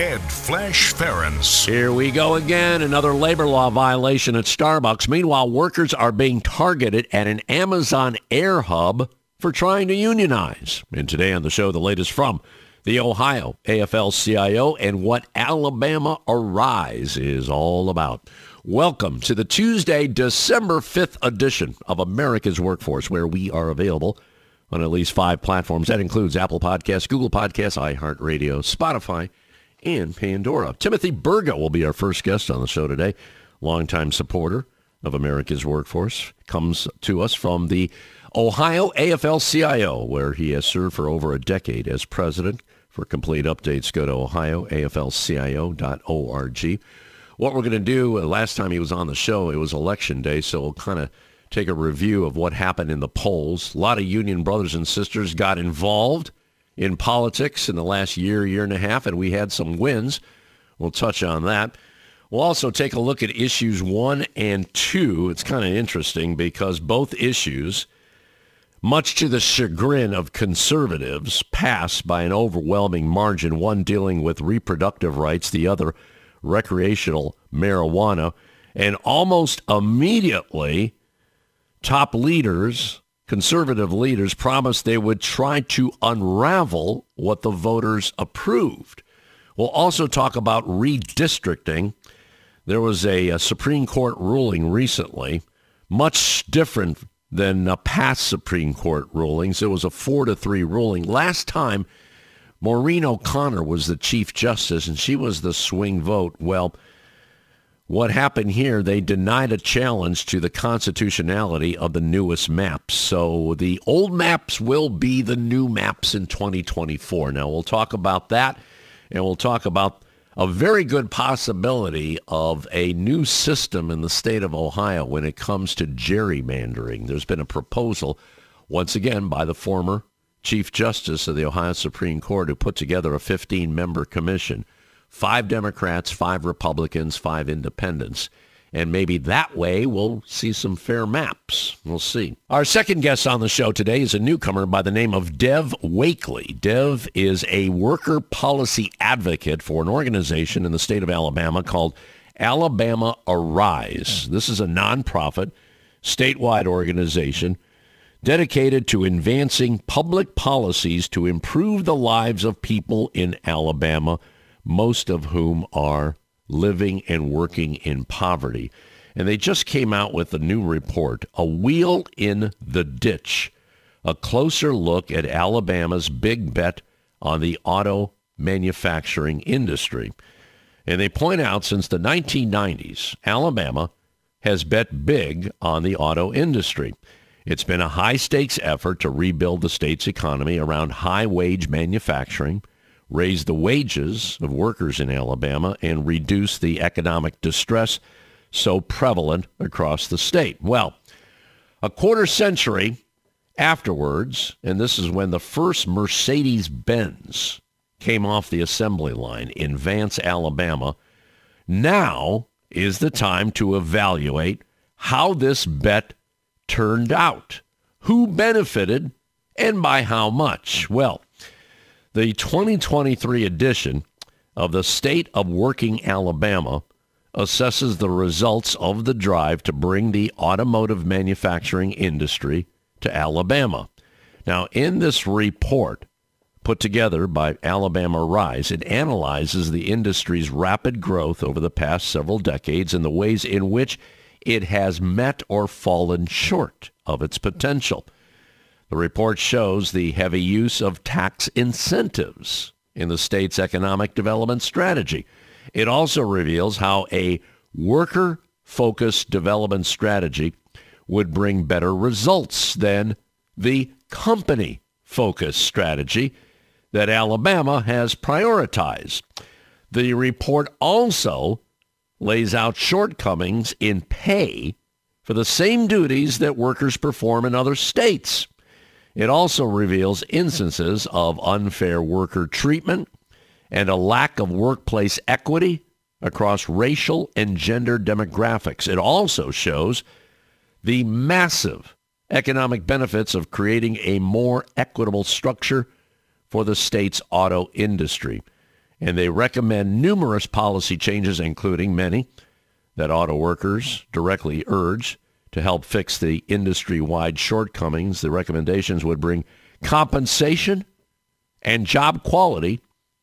Ed Flash Ferenc. Here we go again. Another labor law violation at Starbucks. Meanwhile, workers are being targeted at an Amazon Air hub for trying to unionize. And today on the show, the latest from the Ohio AFL-CIO and what Alabama Arise is all about. Welcome to the Tuesday, December 5th edition of America's Workforce, where we are available on at least five platforms. That includes Apple Podcasts, Google Podcasts, iHeartRadio, Spotify, and Pandora. Timothy Burga will be our first guest on the show today. Longtime supporter of America's workforce. Comes to us from the Ohio AFL-CIO, where he has served for over a decade as president. For complete updates, go to ohioaflcio.org. What we're going to do, uh, last time he was on the show, it was election day, so we'll kind of take a review of what happened in the polls. A lot of union brothers and sisters got involved in politics in the last year, year and a half, and we had some wins. We'll touch on that. We'll also take a look at issues one and two. It's kind of interesting because both issues, much to the chagrin of conservatives, passed by an overwhelming margin, one dealing with reproductive rights, the other recreational marijuana. And almost immediately, top leaders conservative leaders promised they would try to unravel what the voters approved. We'll also talk about redistricting. There was a, a Supreme Court ruling recently, much different than past Supreme Court rulings. It was a four to three ruling. Last time, Maureen O'Connor was the Chief Justice, and she was the swing vote. Well, what happened here, they denied a challenge to the constitutionality of the newest maps. So the old maps will be the new maps in 2024. Now, we'll talk about that, and we'll talk about a very good possibility of a new system in the state of Ohio when it comes to gerrymandering. There's been a proposal, once again, by the former Chief Justice of the Ohio Supreme Court who put together a 15-member commission five Democrats, five Republicans, five independents. And maybe that way we'll see some fair maps. We'll see. Our second guest on the show today is a newcomer by the name of Dev Wakeley. Dev is a worker policy advocate for an organization in the state of Alabama called Alabama Arise. This is a nonprofit, statewide organization dedicated to advancing public policies to improve the lives of people in Alabama most of whom are living and working in poverty. And they just came out with a new report, A Wheel in the Ditch, a closer look at Alabama's big bet on the auto manufacturing industry. And they point out since the 1990s, Alabama has bet big on the auto industry. It's been a high-stakes effort to rebuild the state's economy around high-wage manufacturing, raise the wages of workers in Alabama and reduce the economic distress so prevalent across the state. Well, a quarter century afterwards, and this is when the first Mercedes-Benz came off the assembly line in Vance, Alabama, now is the time to evaluate how this bet turned out. Who benefited and by how much? Well, the 2023 edition of the State of Working Alabama assesses the results of the drive to bring the automotive manufacturing industry to Alabama. Now, in this report put together by Alabama Arise, it analyzes the industry's rapid growth over the past several decades and the ways in which it has met or fallen short of its potential. The report shows the heavy use of tax incentives in the state's economic development strategy. It also reveals how a worker-focused development strategy would bring better results than the company-focused strategy that Alabama has prioritized. The report also lays out shortcomings in pay for the same duties that workers perform in other states. It also reveals instances of unfair worker treatment and a lack of workplace equity across racial and gender demographics. It also shows the massive economic benefits of creating a more equitable structure for the state's auto industry. And they recommend numerous policy changes, including many that auto workers directly urge to help fix the industry-wide shortcomings. The recommendations would bring compensation and job quality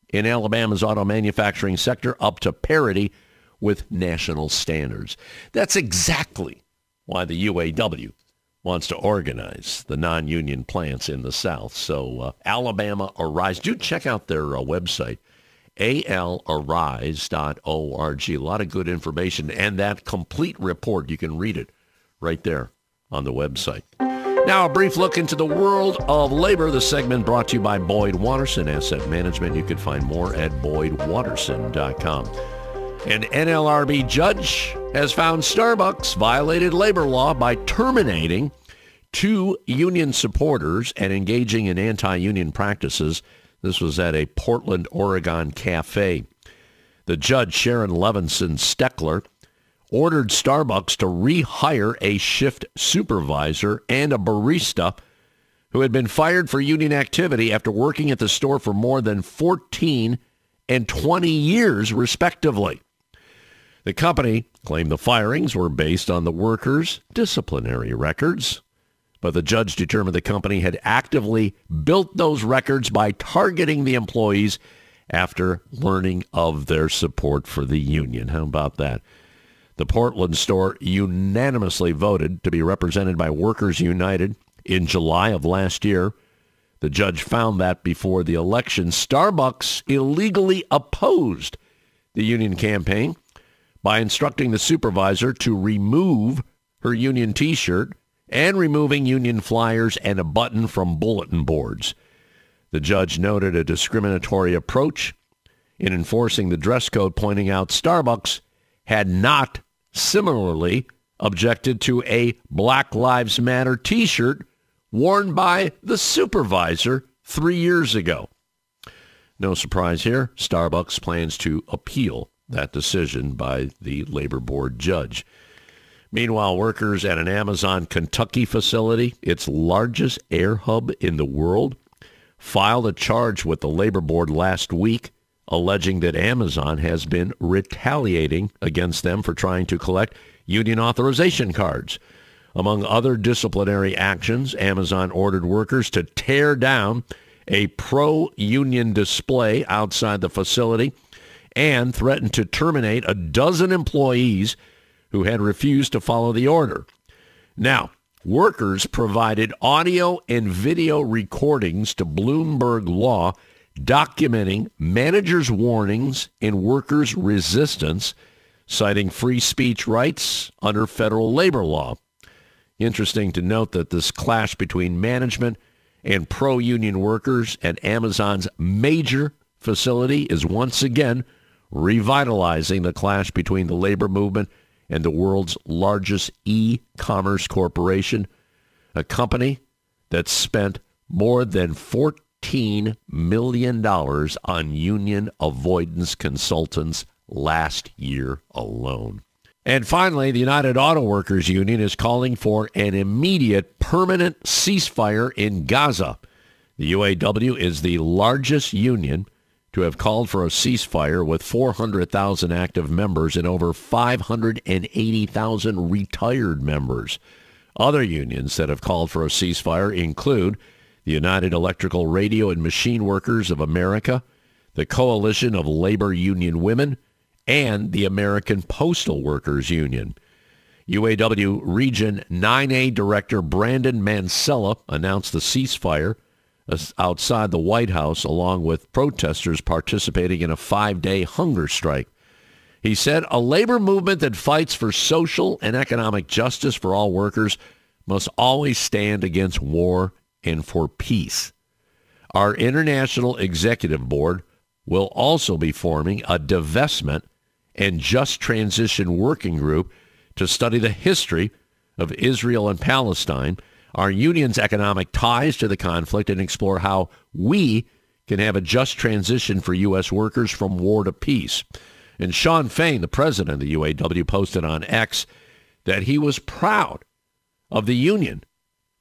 in Alabama's auto manufacturing sector up to parity with national standards. That's exactly why the UAW wants to organize the non-union plants in the South. So uh, Alabama Arise. Do check out their uh, website, alarise.org. A lot of good information and that complete report. You can read it right there on the website. Now, a brief look into the world of labor. The segment brought to you by Boyd Watterson Asset Management. You can find more at boydwatterson.com. An NLRB judge has found Starbucks violated labor law by terminating two union supporters and engaging in anti-union practices. This was at a Portland, Oregon cafe. The judge, Sharon Levinson Steckler, ordered Starbucks to rehire a shift supervisor and a barista who had been fired for union activity after working at the store for more than 14 and 20 years, respectively. The company claimed the firings were based on the workers' disciplinary records, but the judge determined the company had actively built those records by targeting the employees after learning of their support for the union. How about that? The Portland store unanimously voted to be represented by Workers United in July of last year. The judge found that before the election, Starbucks illegally opposed the union campaign by instructing the supervisor to remove her union T-shirt and removing union flyers and a button from bulletin boards. The judge noted a discriminatory approach in enforcing the dress code, pointing out Starbucks had not similarly objected to a Black Lives Matter t-shirt worn by the supervisor three years ago. No surprise here, Starbucks plans to appeal that decision by the labor board judge. Meanwhile, workers at an Amazon Kentucky facility, its largest air hub in the world, filed a charge with the labor board last week alleging that Amazon has been retaliating against them for trying to collect union authorization cards. Among other disciplinary actions, Amazon ordered workers to tear down a pro-union display outside the facility and threatened to terminate a dozen employees who had refused to follow the order. Now, workers provided audio and video recordings to Bloomberg Law documenting managers' warnings and workers' resistance, citing free speech rights under federal labor law. Interesting to note that this clash between management and pro-union workers at Amazon's major facility is once again revitalizing the clash between the labor movement and the world's largest e-commerce corporation, a company that spent more than 14 $15 million on union avoidance consultants last year alone. And finally, the United Auto Workers Union is calling for an immediate permanent ceasefire in Gaza. The UAW is the largest union to have called for a ceasefire with 400,000 active members and over 580,000 retired members. Other unions that have called for a ceasefire include the United Electrical Radio and Machine Workers of America, the Coalition of Labor Union Women, and the American Postal Workers Union. UAW Region 9A Director Brandon Mancilla announced the ceasefire outside the White House along with protesters participating in a five-day hunger strike. He said a labor movement that fights for social and economic justice for all workers must always stand against war and for peace. Our International Executive Board will also be forming a divestment and just transition working group to study the history of Israel and Palestine, our union's economic ties to the conflict, and explore how we can have a just transition for U.S. workers from war to peace. And Shawn Fain, the president of the UAW, posted on X that he was proud of the union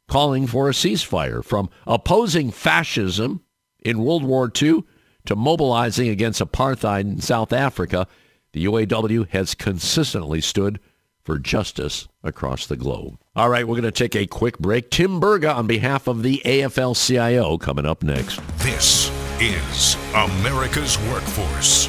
calling for a ceasefire from opposing fascism in World War II to mobilizing against apartheid in South Africa. The UAW has consistently stood for justice across the globe. All right, we're going to take a quick break. Tim Burga on behalf of the AFL-CIO coming up next. This is America's Workforce.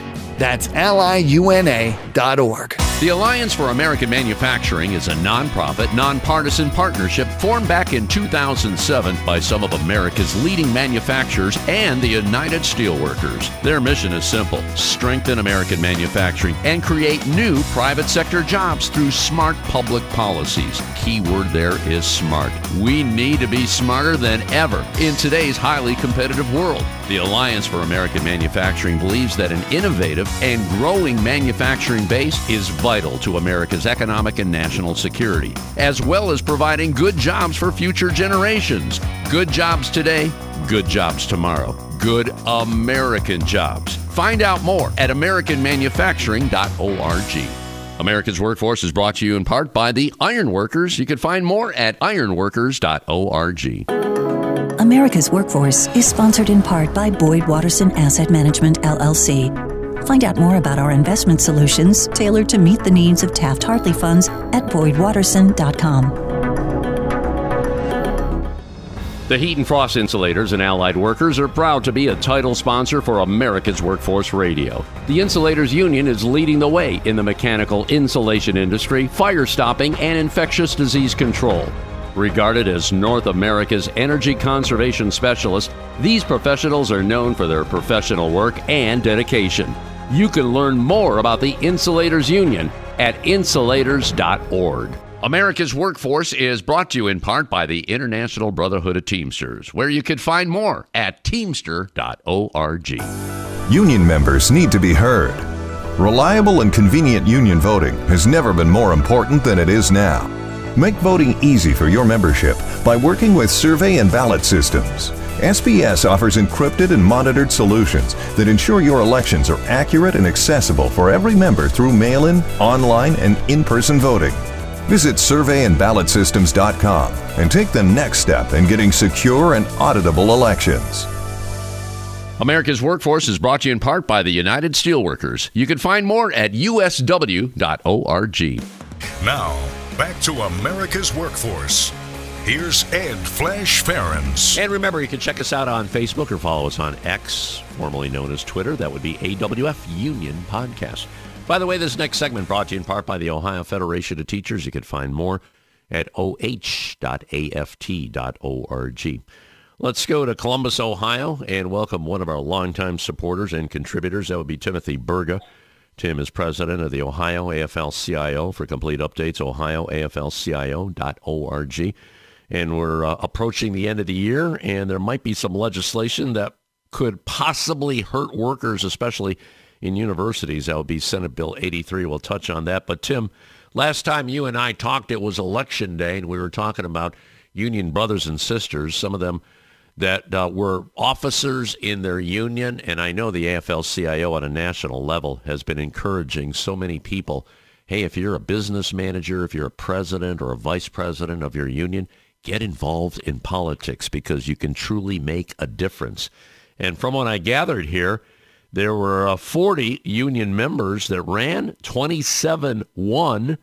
That's liuna.org. The Alliance for American Manufacturing is a nonprofit, nonpartisan partnership formed back in 2007 by some of America's leading manufacturers and the United Steelworkers. Their mission is simple strengthen American manufacturing and create new private sector jobs through smart public policies. Key word there is smart. We need to be smarter than ever in today's highly competitive world. The Alliance for American Manufacturing believes that an innovative and growing manufacturing base is vital to America's economic and national security, as well as providing good jobs for future generations. Good jobs today, good jobs tomorrow. Good American jobs. Find out more at AmericanManufacturing.org. America's Workforce is brought to you in part by the Ironworkers. You can find more at ironworkers.org. America's Workforce is sponsored in part by Boyd Watterson Asset Management, LLC. Find out more about our investment solutions tailored to meet the needs of Taft Hartley funds at BoydWatterson.com. The Heat and Frost Insulators and Allied Workers are proud to be a title sponsor for America's Workforce Radio. The Insulators Union is leading the way in the mechanical insulation industry, fire stopping, and infectious disease control. Regarded as North America's energy conservation specialists, these professionals are known for their professional work and dedication. You can learn more about the Insulators Union at insulators.org. America's Workforce is brought to you in part by the International Brotherhood of Teamsters, where you can find more at teamster.org. Union members need to be heard. Reliable and convenient union voting has never been more important than it is now. Make voting easy for your membership by working with survey and ballot systems. SBS offers encrypted and monitored solutions that ensure your elections are accurate and accessible for every member through mail in, online, and in person voting. Visit surveyandballotsystems.com and take the next step in getting secure and auditable elections. America's Workforce is brought to you in part by the United Steelworkers. You can find more at usw.org. Now, back to America's Workforce. Here's Ed Flash Ferenc. And remember, you can check us out on Facebook or follow us on X, formerly known as Twitter. That would be AWF Union Podcast. By the way, this next segment brought to you in part by the Ohio Federation of Teachers. You can find more at oh.aft.org. Let's go to Columbus, Ohio, and welcome one of our longtime supporters and contributors. That would be Timothy Burga. Tim is president of the Ohio AFL-CIO. For complete updates, ohioaflcio.org. And we're uh, approaching the end of the year, and there might be some legislation that could possibly hurt workers, especially in universities. That would be Senate Bill 83. We'll touch on that. But Tim, last time you and I talked, it was election day, and we were talking about union brothers and sisters, some of them that uh, were officers in their union. And I know the AFL-CIO on a national level has been encouraging so many people, hey, if you're a business manager, if you're a president or a vice president of your union, get involved in politics because you can truly make a difference. And from what I gathered here, there were uh, 40 union members that ran, 27 won,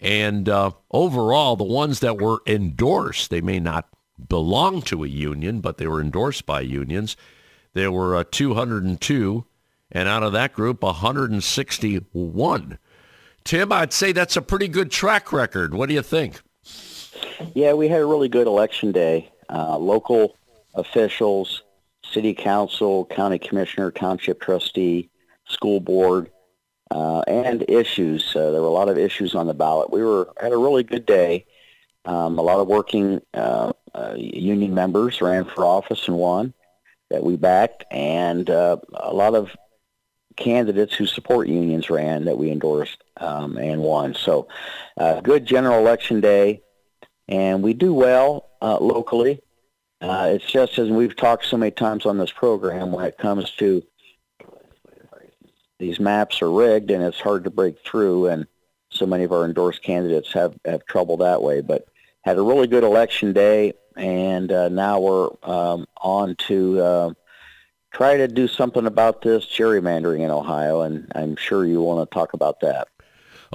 and uh, overall, the ones that were endorsed, they may not belong to a union, but they were endorsed by unions. There were uh, 202, and out of that group, 161. Tim, I'd say that's a pretty good track record. What do you think? Yeah, we had a really good election day. Uh, local officials, city council, county commissioner, township trustee, school board, uh, and issues. Uh, there were a lot of issues on the ballot. We were had a really good day. Um, a lot of working uh, uh, union members ran for office and won that we backed, and uh, a lot of candidates who support unions ran that we endorsed um, and won. So, uh, good general election day, and we do well uh, locally. Uh, it's just as we've talked so many times on this program when it comes to these maps are rigged and it's hard to break through, and so many of our endorsed candidates have, have trouble that way. But had a really good election day, and uh, now we're um, on to uh, try to do something about this gerrymandering in Ohio, and I'm sure you want to talk about that.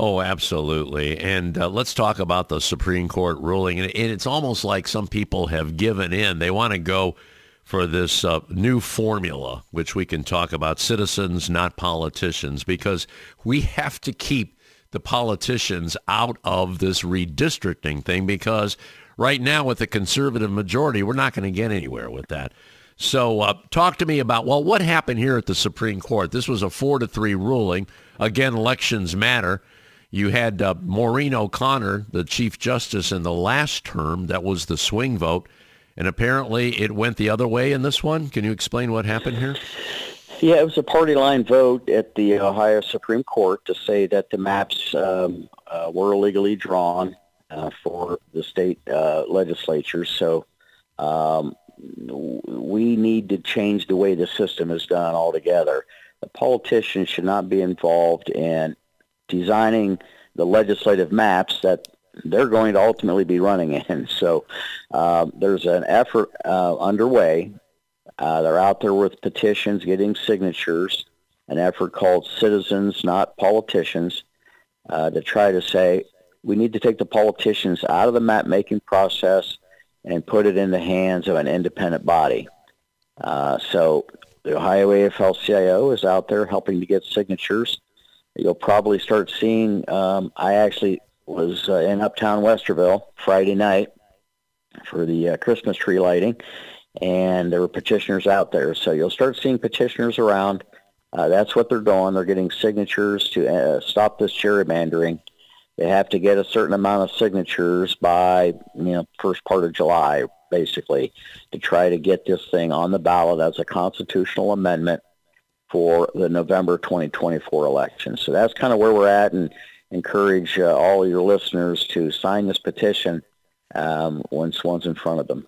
Oh, absolutely. And uh, let's talk about the Supreme Court ruling. And it's almost like some people have given in. They want to go for this uh, new formula, which we can talk about, citizens, not politicians, because we have to keep the politicians out of this redistricting thing because right now with the conservative majority, we're not going to get anywhere with that. So uh, talk to me about, well, what happened here at the Supreme Court? This was a four to three ruling. Again, elections matter. You had uh, Maureen O'Connor, the Chief Justice in the last term. That was the swing vote. And apparently it went the other way in this one. Can you explain what happened here? Yeah, it was a party line vote at the Ohio Supreme Court to say that the maps um, uh, were illegally drawn uh, for the state uh, legislature. So um, we need to change the way the system is done altogether. The politicians should not be involved in designing the legislative maps that they're going to ultimately be running in. So uh, there's an effort uh, underway. Uh, they're out there with petitions, getting signatures, an effort called Citizens, Not Politicians, uh, to try to say we need to take the politicians out of the map making process and put it in the hands of an independent body. Uh, so the Ohio AFL-CIO is out there helping to get signatures. You'll probably start seeing. Um, I actually was uh, in Uptown Westerville Friday night for the uh, Christmas tree lighting, and there were petitioners out there. So you'll start seeing petitioners around. Uh, that's what they're doing. They're getting signatures to uh, stop this gerrymandering they have to get a certain amount of signatures by you know first part of July, basically, to try to get this thing on the ballot as a constitutional amendment for the November 2024 election. So that's kind of where we're at, and encourage uh, all your listeners to sign this petition um, once one's in front of them.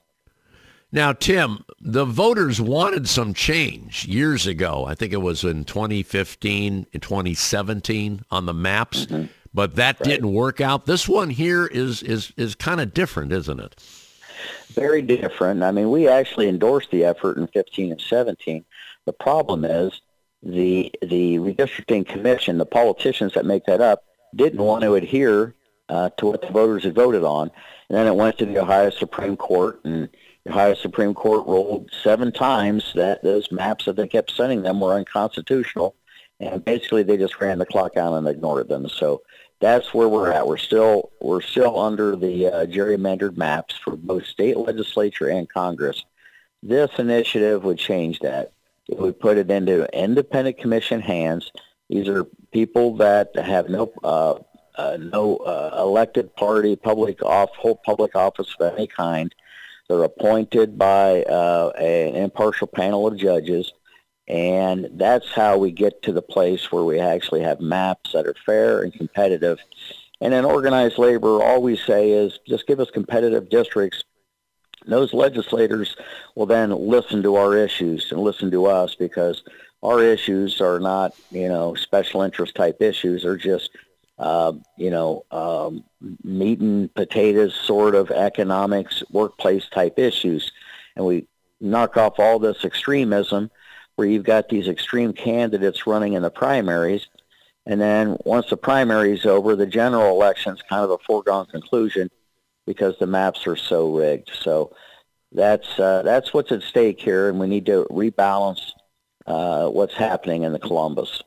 Now, Tim, the voters wanted some change years ago. I think it was in 2015, in 2017 on the maps. Mm-hmm but that right. didn't work out. This one here is is is kind of different, isn't it? Very different. I mean, we actually endorsed the effort in 15 and 17. The problem is the the redistricting commission, the politicians that make that up, didn't want to adhere uh, to what the voters had voted on, and then it went to the Ohio Supreme Court, and the Ohio Supreme Court ruled seven times that those maps that they kept sending them were unconstitutional, and basically they just ran the clock out and ignored them. So that's where we're at. We're still we're still under the uh, gerrymandered maps for both state legislature and Congress. This initiative would change that. Would put it into independent commission hands. These are people that have no uh, uh, no uh, elected party, public off, hold public office of any kind. They're appointed by uh, an impartial panel of judges and that's how we get to the place where we actually have maps that are fair and competitive. And in organized labor, all we say is just give us competitive districts. Those legislators will then listen to our issues and listen to us because our issues are not, you know, special interest type issues. They're just, uh, you know, um, meat and potatoes sort of economics, workplace type issues. And we knock off all this extremism where you've got these extreme candidates running in the primaries. And then once the primary is over, the general election is kind of a foregone conclusion because the maps are so rigged. So that's uh, that's what's at stake here, and we need to rebalance uh, what's happening in the Columbus.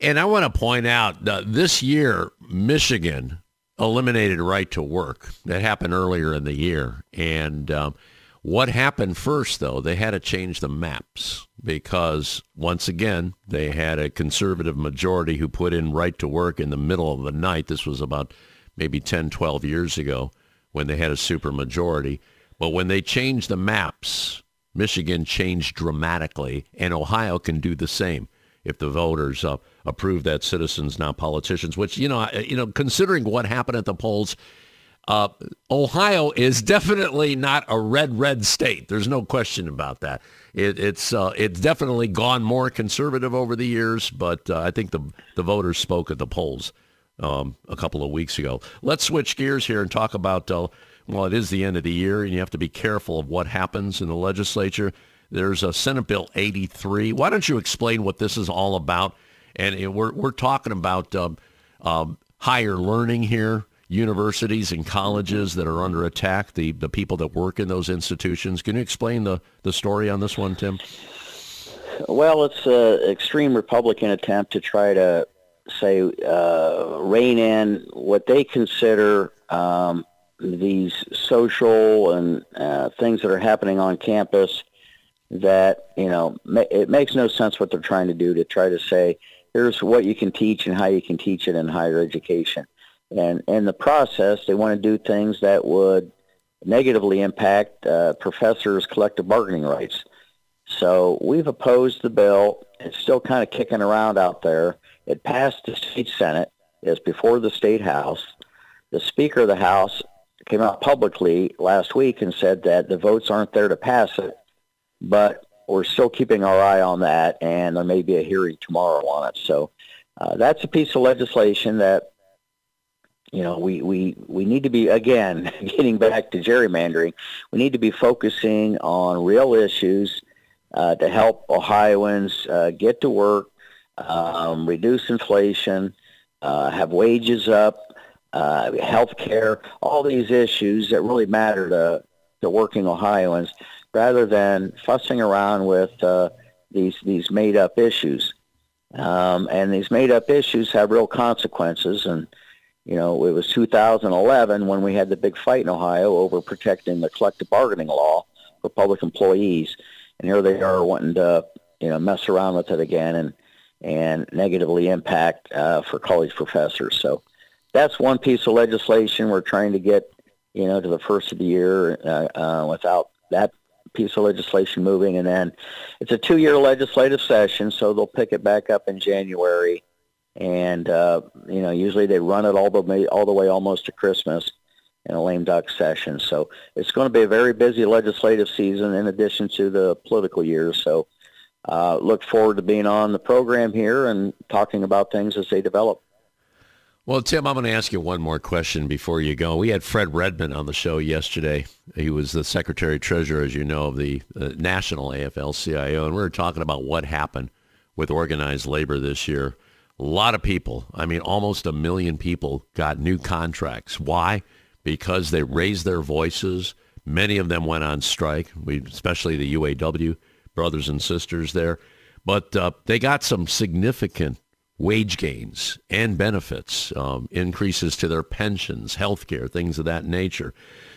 And I want to point out that this year, Michigan eliminated right to work. That happened earlier in the year. And um, what happened first, though, they had to change the maps because, once again, they had a conservative majority who put in right to work in the middle of the night. This was about maybe 10, 12 years ago when they had a supermajority. But when they changed the maps, Michigan changed dramatically, and Ohio can do the same if the voters uh, approve that citizens, not politicians. Which you know, you know, considering what happened at the polls, uh, Ohio is definitely not a red red state. There's no question about that. It, it's uh, it's definitely gone more conservative over the years, but uh, I think the the voters spoke at the polls um, a couple of weeks ago. Let's switch gears here and talk about. Uh, well, it is the end of the year, and you have to be careful of what happens in the legislature. There's a Senate Bill 83. Why don't you explain what this is all about? And we're we're talking about um, um, higher learning here, universities and colleges that are under attack. The the people that work in those institutions. Can you explain the the story on this one, Tim? Well, it's an extreme Republican attempt to try to say uh, rein in what they consider um, these social and uh, things that are happening on campus that you know it makes no sense what they're trying to do to try to say here's what you can teach and how you can teach it in higher education. And in the process they want to do things that would negatively impact uh, professors collective bargaining rights. So we've opposed the bill. It's still kind of kicking around out there it passed the state senate it's before the state house the speaker of the house came out publicly last week and said that the votes aren't there to pass it but we're still keeping our eye on that, and there may be a hearing tomorrow on it. So uh, that's a piece of legislation that you know we, we we need to be again getting back to gerrymandering. We need to be focusing on real issues uh, to help Ohioans uh, get to work, um, reduce inflation, uh, have wages up, uh, health care, all these issues that really matter to, to working Ohioans rather than fussing around with uh, these these made up issues. Um, and these made up issues have real consequences. And you know, it was 2011 when we had the big fight in Ohio over protecting the collective bargaining law for public employees, and here they are wanting to you know mess around with it again and and negatively impact uh, for college professors. So that's one piece of legislation we're trying to get you know to the first of the year uh, uh, without that piece of legislation moving, and then it's a two-year legislative session, so they'll pick it back up in January, and uh, you know usually they run it all the all the way almost to Christmas in a lame duck session. So it's going to be a very busy legislative season in addition to the political year. So uh, look forward to being on the program here and talking about things as they develop. Well, Tim, I'm going to ask you one more question before you go. We had Fred Redmond on the show yesterday. He was the Secretary Treasurer, as you know, of the uh, National AFL-CIO, and we were talking about what happened with organized labor this year. A lot of people, I mean, almost a million people got new contracts. Why? Because they raised their voices. Many of them went on strike, we, especially the UAW brothers and sisters there. But uh, they got some significant wage gains and benefits, um, increases to their pensions, health care, things of that nature.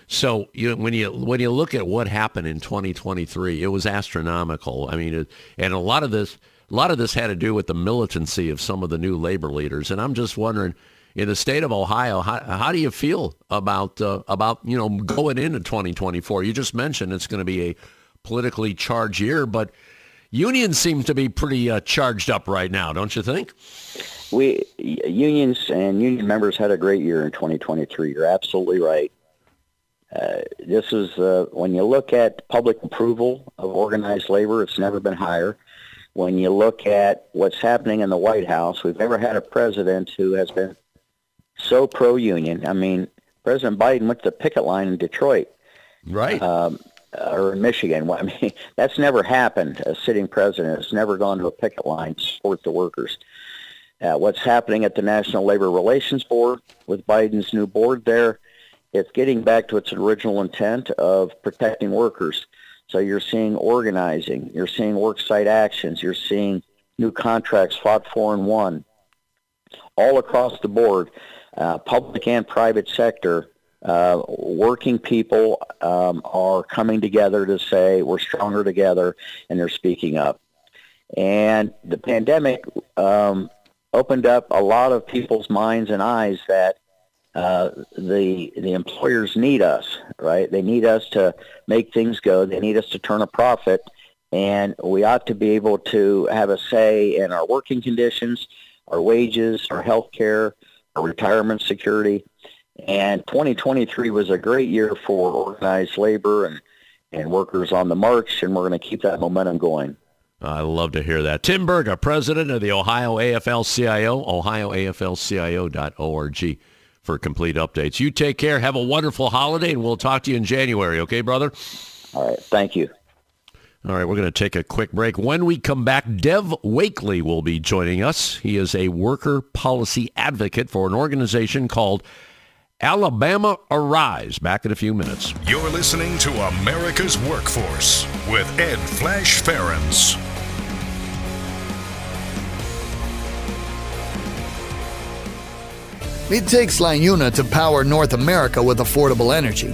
So you know, when you when you look at what happened in 2023, it was astronomical. I mean, it, and a lot of this a lot of this had to do with the militancy of some of the new labor leaders. And I'm just wondering, in the state of Ohio, how, how do you feel about uh, about you know going into 2024? You just mentioned it's going to be a politically charged year, but unions seem to be pretty uh, charged up right now, don't you think? We unions and union members had a great year in 2023. You're absolutely right. Uh, this is uh, when you look at public approval of organized labor, it's never been higher. When you look at what's happening in the White House, we've never had a president who has been so pro-union. I mean, President Biden went to the picket line in Detroit. Right. Um, uh, or in Michigan. I mean, that's never happened. A sitting president has never gone to a picket line to support the workers. Uh, what's happening at the National Labor Relations Board with Biden's new board there, it's getting back to its original intent of protecting workers. So you're seeing organizing, you're seeing worksite actions, you're seeing new contracts fought for and won all across the board, uh, public and private sector, uh, working people um, are coming together to say we're stronger together, and they're speaking up. And the pandemic um, opened up a lot of people's minds and eyes that uh, the the employers need us, right? They need us to make things go. They need us to turn a profit, and we ought to be able to have a say in our working conditions, our wages, our health care, our retirement security. And 2023 was a great year for organized labor and, and workers on the march, and we're going to keep that momentum going. I love to hear that. Tim Burga, president of the Ohio AFL-CIO, ohioaflcio.org for complete updates. You take care. Have a wonderful holiday, and we'll talk to you in January. Okay, brother? All right. Thank you. All right, we're going to take a quick break. When we come back, Dev Wakeley will be joining us. He is a worker policy advocate for an organization called Alabama Arise. Back in a few minutes. You're listening to America's Workforce with Ed Flash Ferenc. It takes LiUNA to power North America with affordable energy.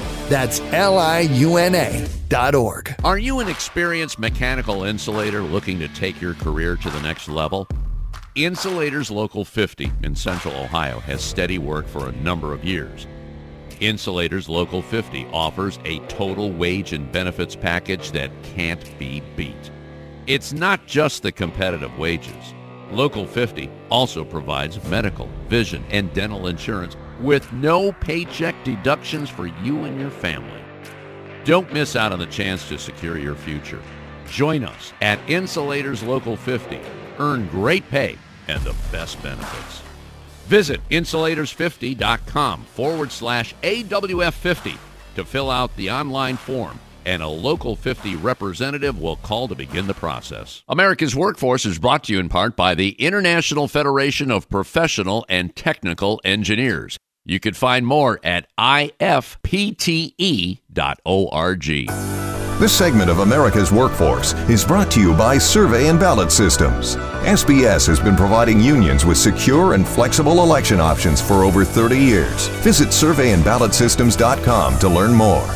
That's L I U N A Org. Are you an experienced mechanical insulator looking to take your career to the next level? Insulators Local 50 in Central Ohio has steady work for a number of years. Insulators Local 50 offers a total wage and benefits package that can't be beat. It's not just the competitive wages. Local 50 also provides medical, vision, and dental insurance with no paycheck deductions for you and your family. Don't miss out on the chance to secure your future. Join us at Insulators Local 50. Earn great pay and the best benefits. Visit insulators50.com forward slash AWF50 to fill out the online form and a local 50 representative will call to begin the process. America's Workforce is brought to you in part by the International Federation of Professional and Technical Engineers. You can find more at ifpte.org. This segment of America's Workforce is brought to you by Survey and Ballot Systems. SBS has been providing unions with secure and flexible election options for over 30 years. Visit surveyandballotsystems.com to learn more.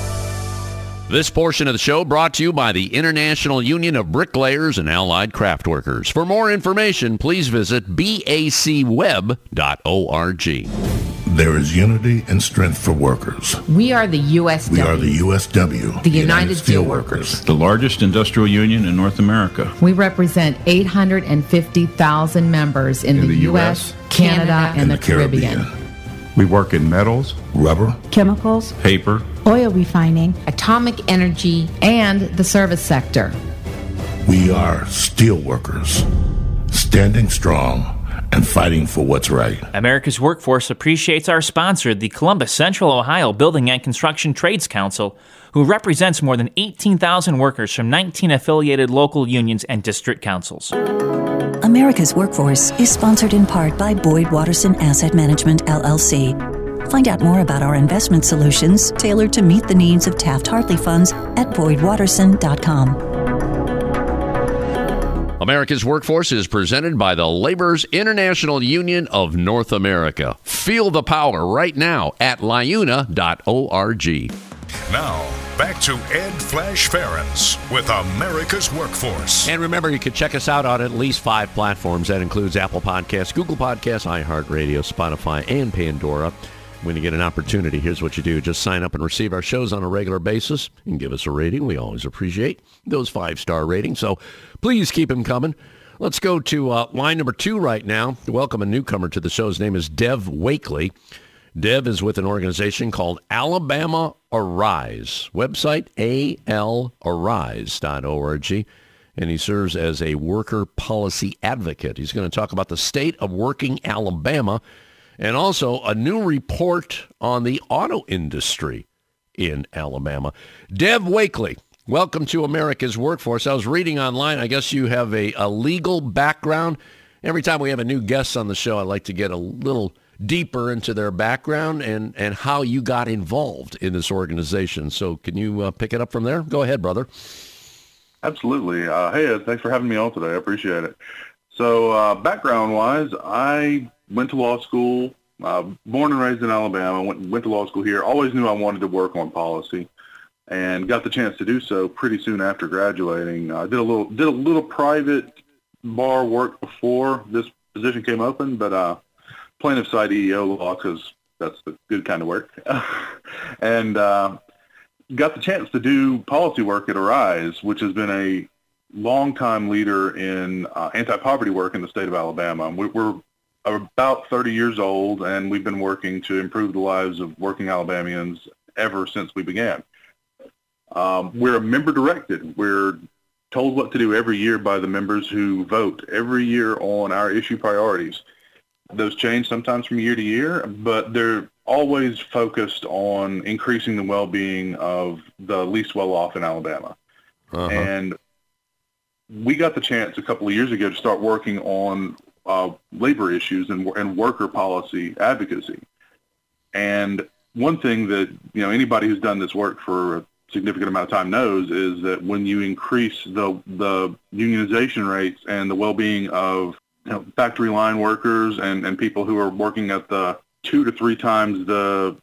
This portion of the show brought to you by the International Union of Bricklayers and Allied Craftworkers. For more information, please visit bacweb.org there is unity and strength for workers. We are the USW. We are the USW. The, United, United Steelworkers. The largest industrial union in North America. We represent 850,000 members in, in the, the, U.S., Canada, Canada and, and, the, the Caribbean. Caribbean. We work in metals, rubber, chemicals, paper, oil refining, atomic energy, and the service sector. We are steelworkers, standing strong and fighting for what's right. America's Workforce appreciates our sponsor, the Columbus Central Ohio Building and Construction Trades Council, who represents more than 18,000 workers from 19 affiliated local unions and district councils. America's Workforce is sponsored in part by Boyd Watterson Asset Management, LLC. Find out more about our investment solutions tailored to meet the needs of Taft Hartley funds at boydwatterson.com. America's Workforce is presented by the Laborers International Union of North America. Feel the power right now at liuna.org. Now, back to Ed Flash Ferenc with America's Workforce. And remember, you can check us out on at least five platforms. That includes Apple Podcasts, Google Podcasts, iHeartRadio, Spotify, and Pandora. When you get an opportunity, here's what you do. Just sign up and receive our shows on a regular basis and give us a rating. We always appreciate those five-star ratings. So please keep them coming. Let's go to uh, line number two right now. Welcome a newcomer to the show. His name is Dev Wakeley. Dev is with an organization called Alabama Arise. Website alarise.org. And he serves as a worker policy advocate. He's going to talk about the state of working Alabama and also a new report on the auto industry. in Alabama. Dev Wakeley, welcome to America's Workforce. I was reading online, I guess you have a, a legal background. Every time we have a new guest on the show, I like to get a little deeper into their background and, and how you got involved in this organization. So can you uh, pick it up from there? Go ahead, brother. Absolutely. Uh, hey, thanks for having me on today. I appreciate it. So uh, background-wise, I went to law school, uh, born and raised in Alabama, went, went to law school here. Always knew I wanted to work on policy and got the chance to do so pretty soon after graduating. I did a little did a little private bar work before this position came open, but uh, plaintiff side EEO law because that's the good kind of work, and uh, got the chance to do policy work at Arise, which has been a longtime leader in uh, anti-poverty work in the state of Alabama. We're about 30 years old, and we've been working to improve the lives of working Alabamians ever since we began. Um, we're member directed. We're told what to do every year by the members who vote every year on our issue priorities. Those change sometimes from year to year, but they're always focused on increasing the well-being of the least well-off in Alabama. Uh-huh. And we got the chance a couple of years ago to start working on uh, labor issues and, and worker policy advocacy. And one thing that you know anybody who's done this work for a significant amount of time knows is that when you increase the the unionization rates and the well-being of you know, factory line workers and, and people who are working at the two to three times the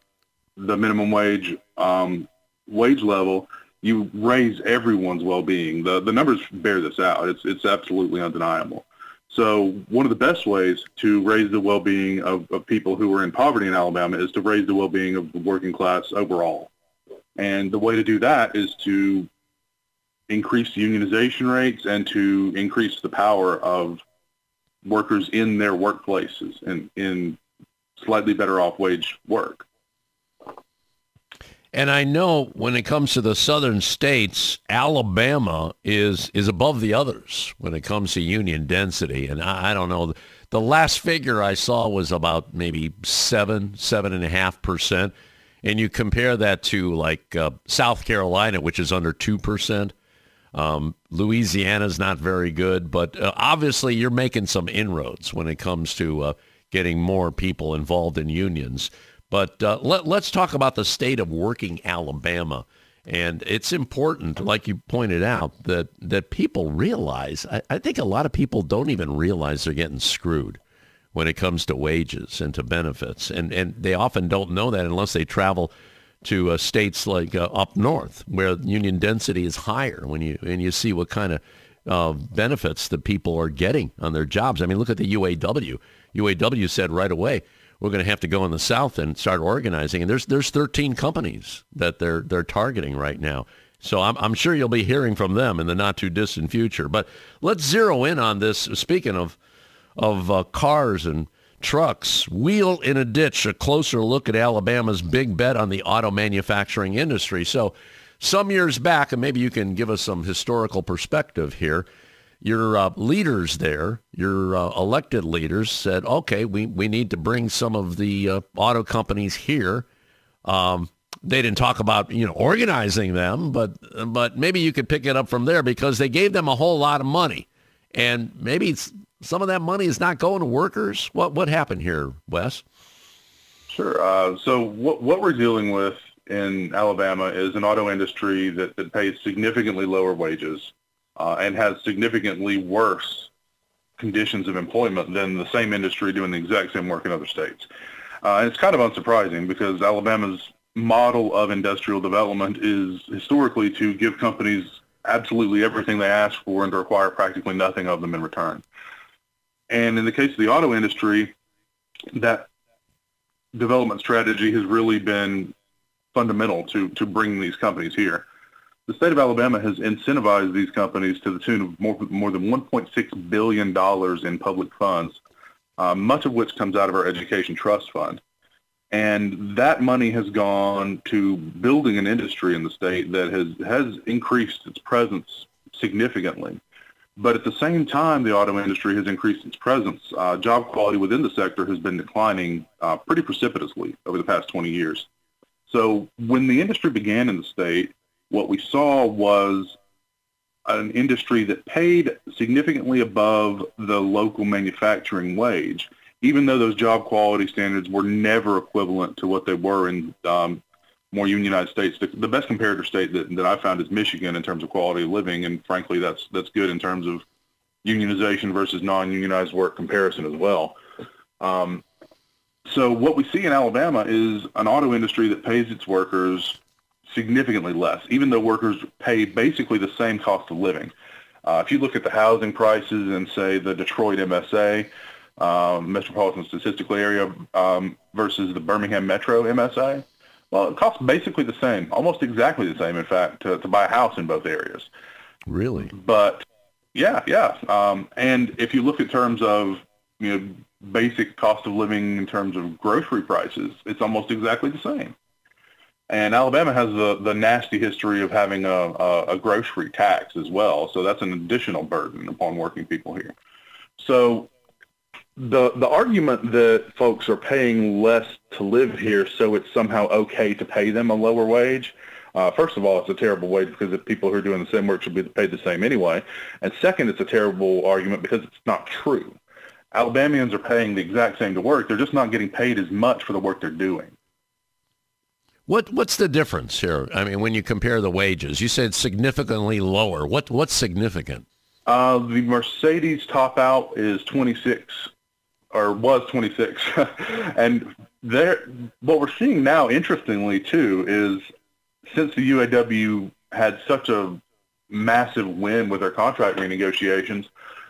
the minimum wage um, wage level, you raise everyone's well-being. The the numbers bear this out. It's it's absolutely undeniable. So one of the best ways to raise the well-being of, of people who are in poverty in Alabama is to raise the well-being of the working class overall. And the way to do that is to increase unionization rates and to increase the power of workers in their workplaces and in slightly better off wage work. And I know when it comes to the southern states, Alabama is is above the others when it comes to union density. And I, I don't know. The last figure I saw was about maybe seven, seven and a half percent. And you compare that to like uh, South Carolina, which is under two percent. Um, Louisiana is not very good, but uh, obviously you're making some inroads when it comes to uh, getting more people involved in unions. But uh, let, let's talk about the state of working Alabama. And it's important, like you pointed out, that, that people realize, I, I think a lot of people don't even realize they're getting screwed when it comes to wages and to benefits. And, and they often don't know that unless they travel to uh, states like uh, up north where union density is higher when you, and you see what kind of uh, benefits that people are getting on their jobs. I mean, look at the UAW. UAW said right away, we're going to have to go in the South and start organizing. And there's there's 13 companies that they're they're targeting right now. So I'm, I'm sure you'll be hearing from them in the not too distant future. But let's zero in on this. Speaking of of uh, cars and trucks, wheel in a ditch. A closer look at Alabama's big bet on the auto manufacturing industry. So some years back, and maybe you can give us some historical perspective here your uh, leaders there, your uh, elected leaders said, okay, we, we need to bring some of the uh, auto companies here. Um, they didn't talk about, you know, organizing them, but, but maybe you could pick it up from there because they gave them a whole lot of money. And maybe some of that money is not going to workers. What, what happened here, Wes? Sure. Uh, so what, what we're dealing with in Alabama is an auto industry that, that pays significantly lower wages uh, and has significantly worse conditions of employment than the same industry doing the exact same work in other states. Uh, and it's kind of unsurprising because Alabama's model of industrial development is historically to give companies absolutely everything they ask for and to require practically nothing of them in return. And in the case of the auto industry, that development strategy has really been fundamental to, to bring these companies here the state of Alabama has incentivized these companies to the tune of more, more than $1.6 billion in public funds, uh, much of which comes out of our education trust fund. And that money has gone to building an industry in the state that has, has increased its presence significantly. But at the same time, the auto industry has increased its presence. Uh, job quality within the sector has been declining uh, pretty precipitously over the past 20 years. So when the industry began in the state, what we saw was an industry that paid significantly above the local manufacturing wage, even though those job quality standards were never equivalent to what they were in um, more unionized states. The, the, best comparator state that, that I found is Michigan in terms of quality of living, and frankly, that's that's good in terms of unionization versus non-unionized work comparison as well. Um, so what we see in Alabama is an auto industry that pays its workers significantly less, even though workers pay basically the same cost of living. Uh, if you look at the housing prices in, say, the Detroit MSA, um, Metropolitan Statistical Area, um, versus the Birmingham Metro MSA, well, it costs basically the same, almost exactly the same, in fact, to, to buy a house in both areas. Really? But yeah, yeah. Um, and if you look in terms of you know basic cost of living in terms of grocery prices, it's almost exactly the same. And Alabama has the, the nasty history of having a, a, a grocery tax as well, so that's an additional burden upon working people here. So the the argument that folks are paying less to live here, so it's somehow okay to pay them a lower wage. Uh, first of all, it's a terrible wage because the people who are doing the same work should be paid the same anyway. And second, it's a terrible argument because it's not true. Alabamians are paying the exact same to work. They're just not getting paid as much for the work they're doing. What what's the difference here? I mean, when you compare the wages, you said significantly lower. What what's significant? Uh, the Mercedes top out is 26 or was 26. and there, what we're seeing now, interestingly too, is since the UAW had such a massive win with their contract renegotiations,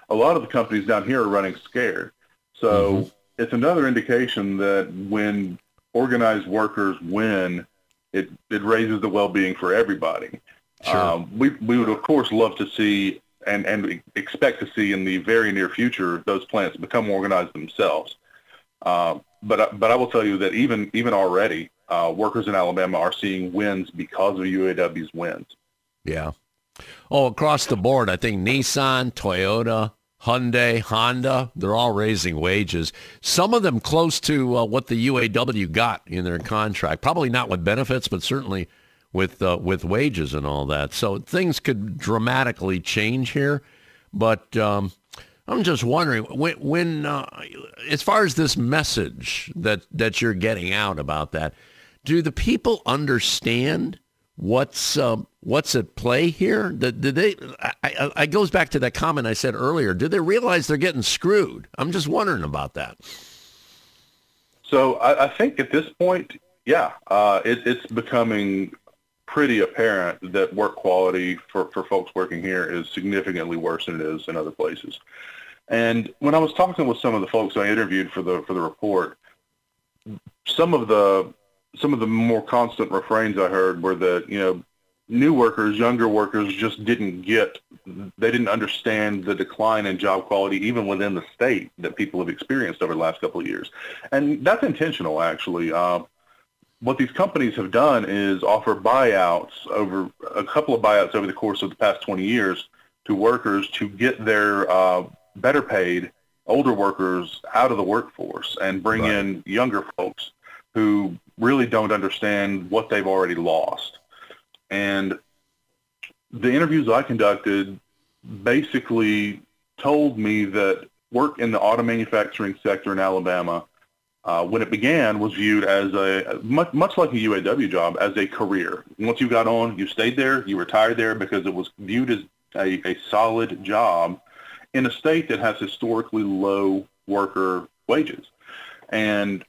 a lot of the companies down here are running scared. So mm-hmm. it's another indication that when organized workers win, it, it raises the well-being for everybody. Sure. Um, we, we would, of course, love to see and, and expect to see in the very near future those plants become organized themselves. Uh, but but I will tell you that even even already, uh, workers in Alabama are seeing wins because of UAW's wins. Yeah. Oh, across the board, I think Nissan, Toyota, Hyundai, Honda, they're all raising wages. Some of them close to uh, what the UAW got in their contract. Probably not with benefits, but certainly with uh, with wages and all that. So things could dramatically change here. But um, I'm just wondering when, when uh, as far as this message that that you're getting out about that, do the people understand what's uh, what's at play here? Did, did they? I, I, I goes back to that comment I said earlier. Did they realize they're getting screwed? I'm just wondering about that. So I, I think at this point, yeah, uh, it, it's becoming pretty apparent that work quality for, for folks working here is significantly worse than it is in other places. And when I was talking with some of the folks I interviewed for the for the report, some of the some of the more constant refrains I heard were that you know new workers, younger workers just didn't get, they didn't understand the decline in job quality even within the state that people have experienced over the last couple of years, and that's intentional actually. Uh, what these companies have done is offer buyouts over a couple of buyouts over the course of the past 20 years to workers to get their uh, better paid older workers out of the workforce and bring right. in younger folks who really don't understand what they've already lost. And the interviews I conducted basically told me that work in the auto manufacturing sector in Alabama uh, when it began, was viewed as a much, much like a UAW job as a career. Once you got on, you stayed there, you retired there because it was viewed as a, a solid job in a state that has historically low worker wages. And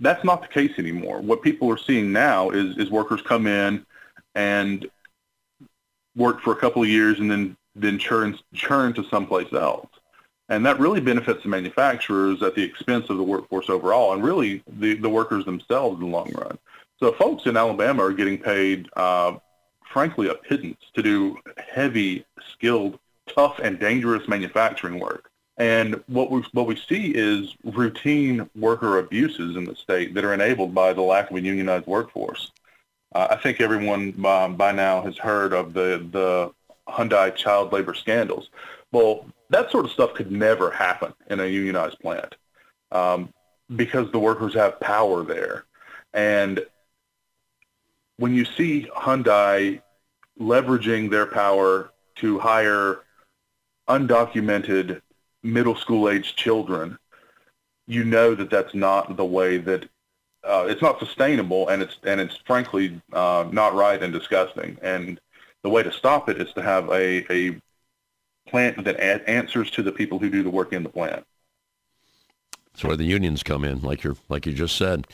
that's not the case anymore. What people are seeing now is, is workers come in and work for a couple of years and then then churn churn to someplace else. And that really benefits the manufacturers at the expense of the workforce overall and really the, the workers themselves in the long run. So folks in Alabama are getting paid, uh, frankly, a pittance to do heavy, skilled, tough, and dangerous manufacturing work. And what we, what we see is routine worker abuses in the state that are enabled by the lack of a unionized workforce. Uh, I think everyone um, by now has heard of the, the Hyundai child labor scandals. Well, that sort of stuff could never happen in a unionized plant um, because the workers have power there. And when you see Hyundai leveraging their power to hire undocumented middle school age children, you know that that's not the way that uh, it's not sustainable, and it's and it's frankly uh, not right and disgusting. And the way to stop it is to have a, a plant that ad- answers to the people who do the work in the plant. That's where the unions come in, like you like you just said.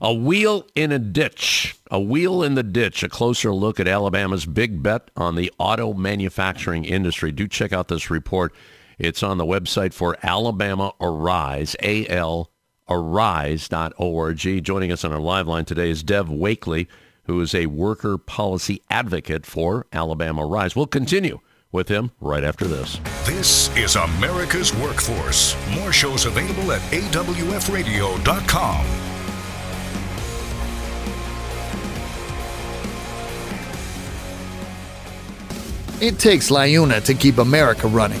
A wheel in a ditch. A wheel in the ditch. A closer look at Alabama's big bet on the auto manufacturing industry. Do check out this report. It's on the website for Alabama Arise, A-L arise.org. Joining us on our live line today is Dev Wakeley, who is a worker policy advocate for Alabama Arise. We'll continue with him right after this. This is America's Workforce. More shows available at awfradio.com. It takes LIUNA to keep America running.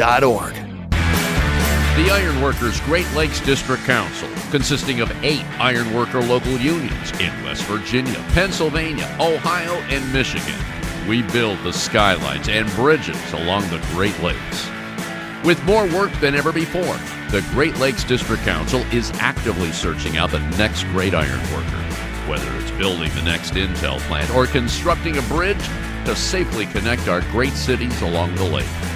ironworkers.org. The Ironworkers Great Lakes District Council, consisting of eight ironworker local unions in West Virginia, Pennsylvania, Ohio, and Michigan. We build the skylines and bridges along the Great Lakes. With more work than ever before, the Great Lakes District Council is actively searching out the next great ironworker. Whether it's building the next Intel plant or constructing a bridge to safely connect our great cities along the lake.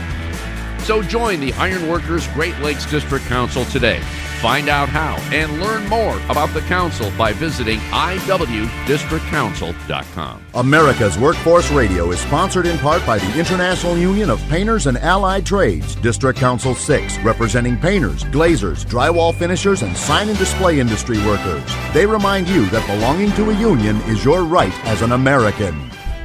So join the Ironworkers Great Lakes District Council today. Find out how and learn more about the council by visiting iwdistrictcouncil.com. America's Workforce Radio is sponsored in part by the International Union of Painters and Allied Trades, District Council 6, representing painters, glazers, drywall finishers, and sign and display industry workers. They remind you that belonging to a union is your right as an American.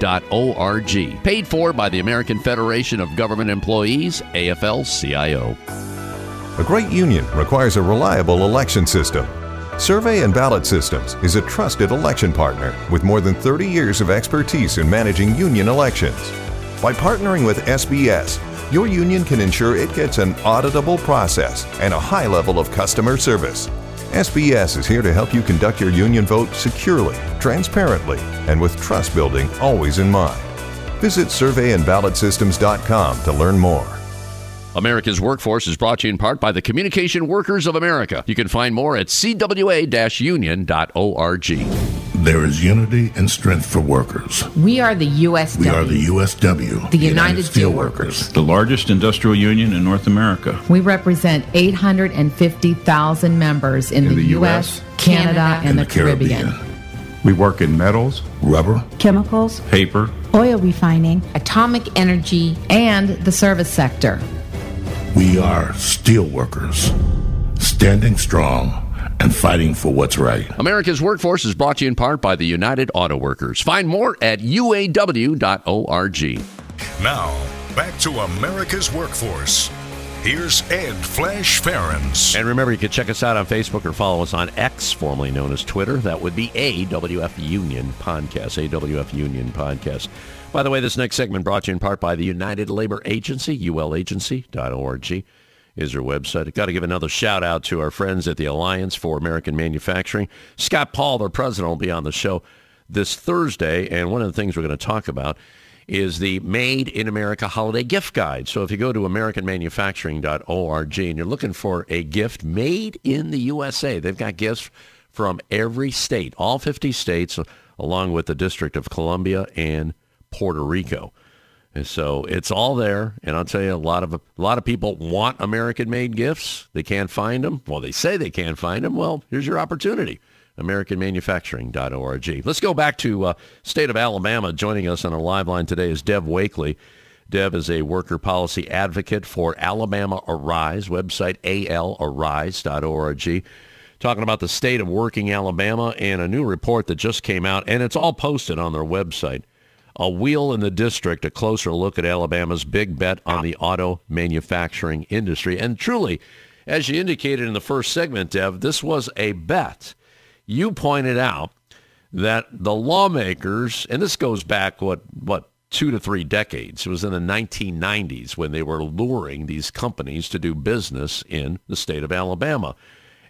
AFL.org. Paid for by the American Federation of Government Employees, AFL CIO. A great union requires a reliable election system. Survey and Ballot Systems is a trusted election partner with more than 30 years of expertise in managing union elections. By partnering with SBS, your union can ensure it gets an auditable process and a high level of customer service. SBS is here to help you conduct your union vote securely, transparently, and with trust building always in mind. Visit surveyandballotsystems.com to learn more. America's Workforce is brought to you in part by the Communication Workers of America. You can find more at cwa-union.org. There is unity and strength for workers. We are the USW. We are the USW. The, United, United Steelworkers. The largest industrial union in North America. We represent 850,000 members in, in the, the, U.S., Canada, and, and the, the Caribbean. Caribbean. We work in metals, rubber, chemicals, paper, oil refining, atomic energy, and the service sector. We are steelworkers, standing strong and fighting for what's right. America's Workforce is brought to you in part by the United Auto Workers. Find more at uaw.org. Now, back to America's Workforce. Here's Ed Flash Ferenc. And remember, you can check us out on Facebook or follow us on X, formerly known as Twitter. That would be AWF Union Podcast. AWF Union Podcast. By the way, this next segment brought to you in part by the United Labor Agency, ulagency.org is your website. Got to give another shout out to our friends at the Alliance for American Manufacturing. Scott Paul, their president, will be on the show this Thursday, and one of the things we're going to talk about is the Made in America Holiday Gift Guide. So if you go to americanmanufacturing.org and you're looking for a gift made in the USA, they've got gifts from every state, all 50 states, along with the District of Columbia and Puerto Rico. And so it's all there, and I'll tell you, a lot of a lot of people want American-made gifts. They can't find them. Well, they say they can't find them. Well, here's your opportunity. AmericanManufacturing.org. Let's go back to uh, state of Alabama. Joining us on a live line today is Dev Wakeley. Dev is a worker policy advocate for Alabama Arise, website alarise.org. Talking about the state of working Alabama and a new report that just came out, and it's all posted on their website. A Wheel in the Ditch, a closer look at Alabama's big bet on the auto manufacturing industry. And truly, as you indicated in the first segment, Dev, this was a bet. You pointed out that the lawmakers, and this goes back, what, what, two to three decades. It was in the 1990s when they were luring these companies to do business in the state of Alabama.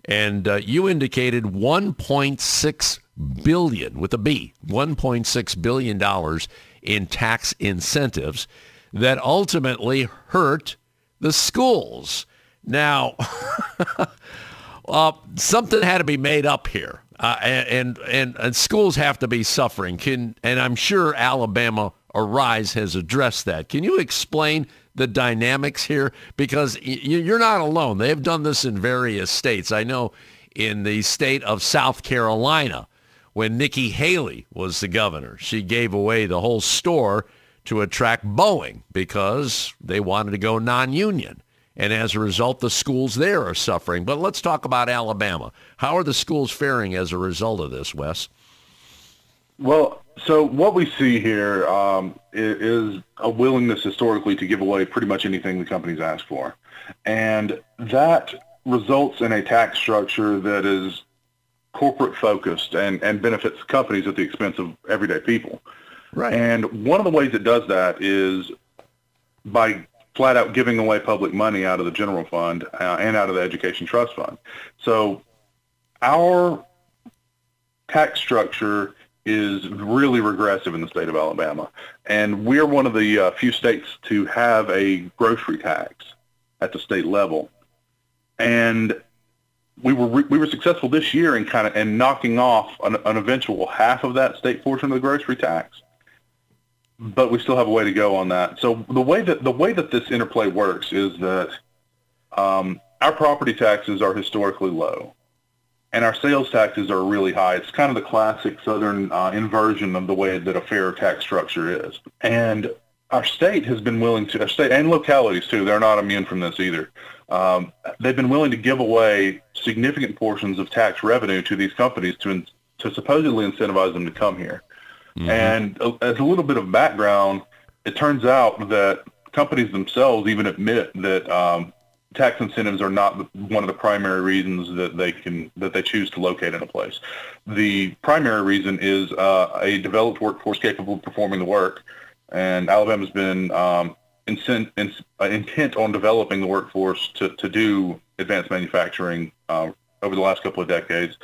And uh, you indicated 1.6 billion with a B, 1.6 billion dollars in tax incentives that ultimately hurt the schools. Now, uh, something had to be made up here, uh, and, and and schools have to be suffering. Can and I'm sure Alabama Arise has addressed that. Can you explain the dynamics here? Because you're not alone. They've done this in various states. I know in the state of South Carolina, when Nikki Haley was the governor, she gave away the whole store to attract Boeing because they wanted to go non-union. And as a result, the schools there are suffering. But let's talk about Alabama. How are the schools faring as a result of this, Wes? Well, so what we see here um, is a willingness historically to give away pretty much anything the companies ask for. And that results in a tax structure that is corporate focused and, and benefits companies at the expense of everyday people. Right. And one of the ways it does that is by flat out giving away public money out of the general fund uh, and out of the education trust fund. So our tax structure is really regressive in the state of Alabama. And we're one of the uh, few states to have a grocery tax at the state level. And we were re- we were successful this year in kind of in knocking off an, an eventual half of that state portion of the grocery tax. But we still have a way to go on that. So the way that the way that this interplay works is that um, our property taxes are historically low and our sales taxes are really high. It's kind of the classic Southern uh, inversion of the way that a fair tax structure is. And our state has been willing to, our state and localities too, they're not immune from this either. Um, they've been willing to give away significant portions of tax revenue to these companies to, to supposedly incentivize them to come here. Mm-hmm. And uh, as a little bit of background, it turns out that companies themselves even admit that um, tax incentives are not one of the primary reasons that they can that they choose to locate in a place. The primary reason is uh, a developed workforce capable of performing the work, and Alabama's been um, incent, in, uh, intent on developing the workforce to, to do advanced manufacturing uh, over the last couple of decades.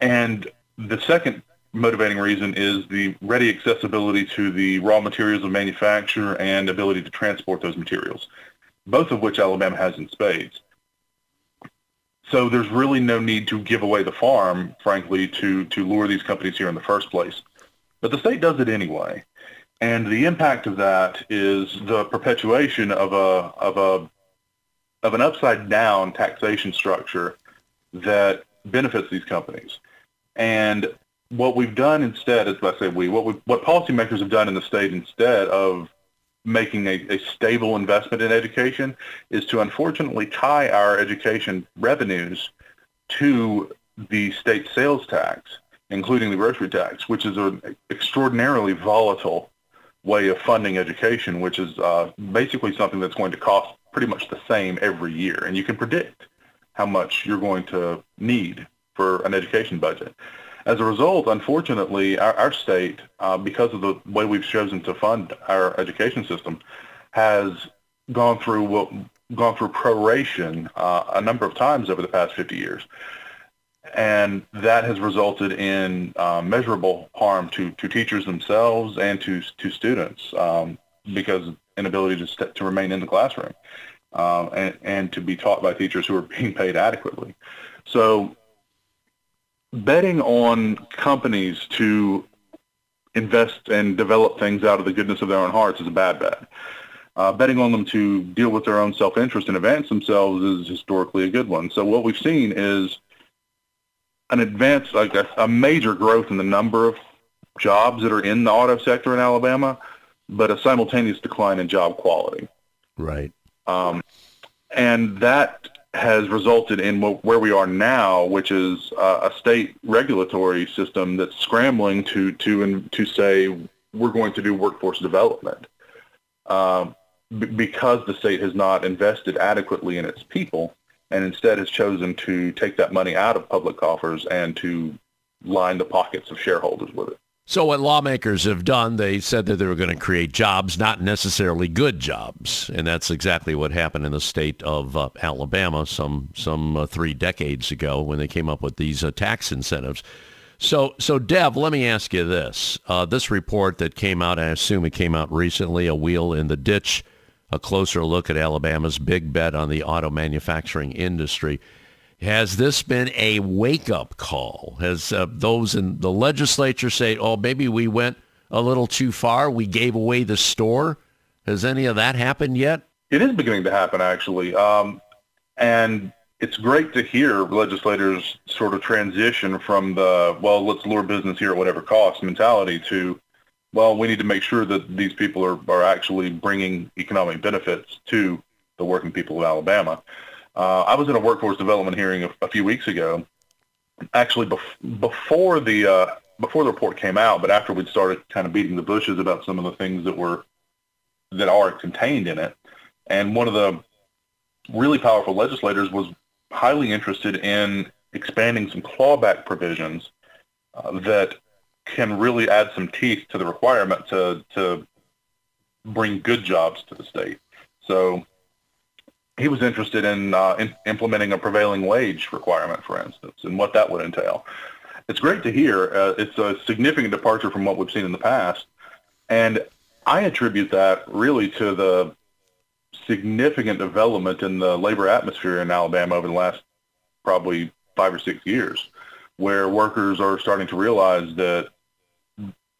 And the second motivating reason is the ready accessibility to the raw materials of manufacture and ability to transport those materials both of which Alabama has in spades. So there's really no need to give away the farm, frankly, to, to lure these companies here in the first place. But the state does it anyway. And the impact of that is the perpetuation of a, of a, of an upside down taxation structure that benefits these companies. And what we've done instead, as I say we, what we, what policymakers have done in the state instead of making a, a, stable investment in education is to unfortunately tie our education revenues to the state sales tax, including the grocery tax, which is an extraordinarily volatile way of funding education, which is uh, basically something that's going to cost pretty much the same every year. And you can predict how much you're going to need for an education budget. As a result, unfortunately, our, our state, uh, because of the way we've chosen to fund our education system, has gone through what gone through proration uh, a number of times over the past 50 years. And that has resulted in uh, measurable harm to, to teachers themselves and to, to students um, because inability to, st- to remain in the classroom uh, and, and to be taught by teachers who are being paid adequately. So betting on companies to invest and develop things out of the goodness of their own hearts is a bad bet. Uh, betting on them to deal with their own self-interest and advance themselves is historically a good one. So what we've seen is an advance, like a, a major growth in the number of jobs that are in the auto sector in Alabama, but a simultaneous decline in job quality. Right. Um, and that has resulted in where we are now, which is uh, a state regulatory system that's scrambling to to to say we're going to do workforce development um, b- because the state has not invested adequately in its people, and instead has chosen to take that money out of public coffers and to line the pockets of shareholders with it. So what lawmakers have done, they said that they were going to create jobs, not necessarily good jobs, and that's exactly what happened in the state of uh, Alabama some some uh, three decades ago when they came up with these uh, tax incentives. So, so Dev, let me ask you this: uh, this report that came out, I assume it came out recently, a wheel in the ditch, a closer look at Alabama's big bet on the auto manufacturing industry. Has this been a wake-up call? Has uh, those in the legislature say, oh, maybe we went a little too far, we gave away the store? Has any of that happened yet? It is beginning to happen, actually. Um, and it's great to hear legislators sort of transition from the, well, let's lure business here at whatever cost mentality to, well, we need to make sure that these people are, are actually bringing economic benefits to the working people of Alabama. Uh, I was in a workforce development hearing a, a few weeks ago, actually bef- before the uh, before the report came out, but after we'd started kind of beating the bushes about some of the things that were that are contained in it. And one of the really powerful legislators was highly interested in expanding some clawback provisions uh, that can really add some teeth to the requirement to to bring good jobs to the state. So he was interested in, uh, in implementing a prevailing wage requirement, for instance, and what that would entail. It's great to hear. Uh, it's a significant departure from what we've seen in the past, and I attribute that really to the significant development in the labor atmosphere in Alabama over the last probably five or six years, where workers are starting to realize that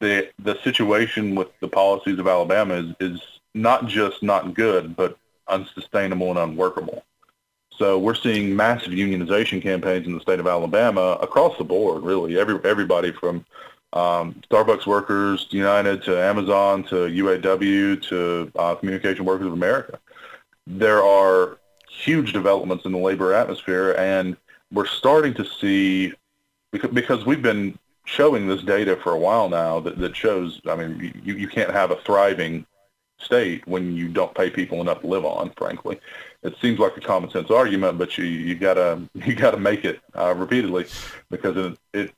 the the situation with the policies of Alabama is, is not just not good, but unsustainable and unworkable. So we're seeing massive unionization campaigns in the state of Alabama across the board, really. Every everybody from um, Starbucks workers United to Amazon to UAW to uh, Communication Workers of America. There are huge developments in the labor atmosphere, and we're starting to see because, because we've been showing this data for a while now that, that shows. I mean, you, you can't have a thriving state when you don't pay people enough to live on. Frankly, it seems like a common sense argument, but you you gotta you gotta make it uh, repeatedly because it, it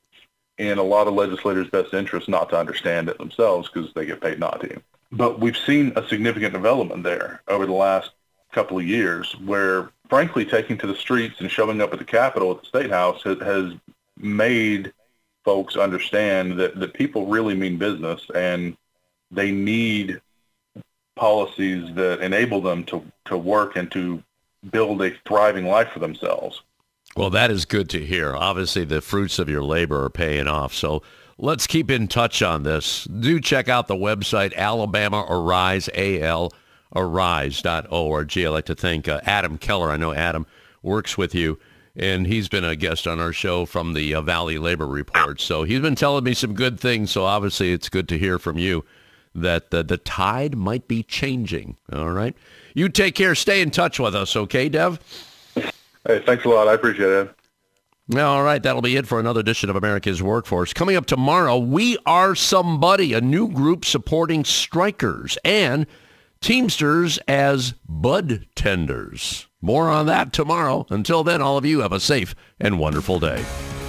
in a lot of legislators' best interest not to understand it themselves because they get paid not to. But we've seen a significant development there over the last couple of years where, frankly, taking to the streets and showing up at the Capitol at the State House has, has made folks understand that, that people really mean business and they need policies that enable them to, to work and to build a thriving life for themselves. Well, that is good to hear. Obviously, the fruits of your labor are paying off. So let's keep in touch on this. Do check out the website, Alabama Arise, A-L, arise.org. I'd like to thank uh, Adam Keller. I know Adam works with you, and he's been a guest on our show from the uh, Valley Labor Report. So he's been telling me some good things. So obviously, it's good to hear from you that the, the tide might be changing. All right. You take care. Stay in touch with us, okay, Dev? Hey, thanks a lot. I appreciate it. All right, that'll be it for another edition of America's Workforce. Coming up tomorrow, We Are Somebody, a new group supporting strikers and Teamsters as bud tenders. More on that tomorrow. Until then, all of you have a safe and wonderful day.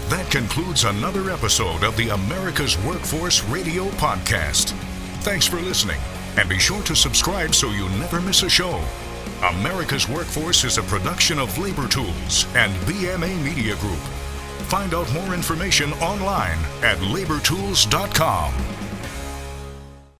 That concludes another episode of the America's Workforce Radio Podcast. Thanks for listening, and be sure to subscribe so you never miss a show. America's Workforce is a production of Labor Tools and BMA Media Group. Find out more information online at labortools.com.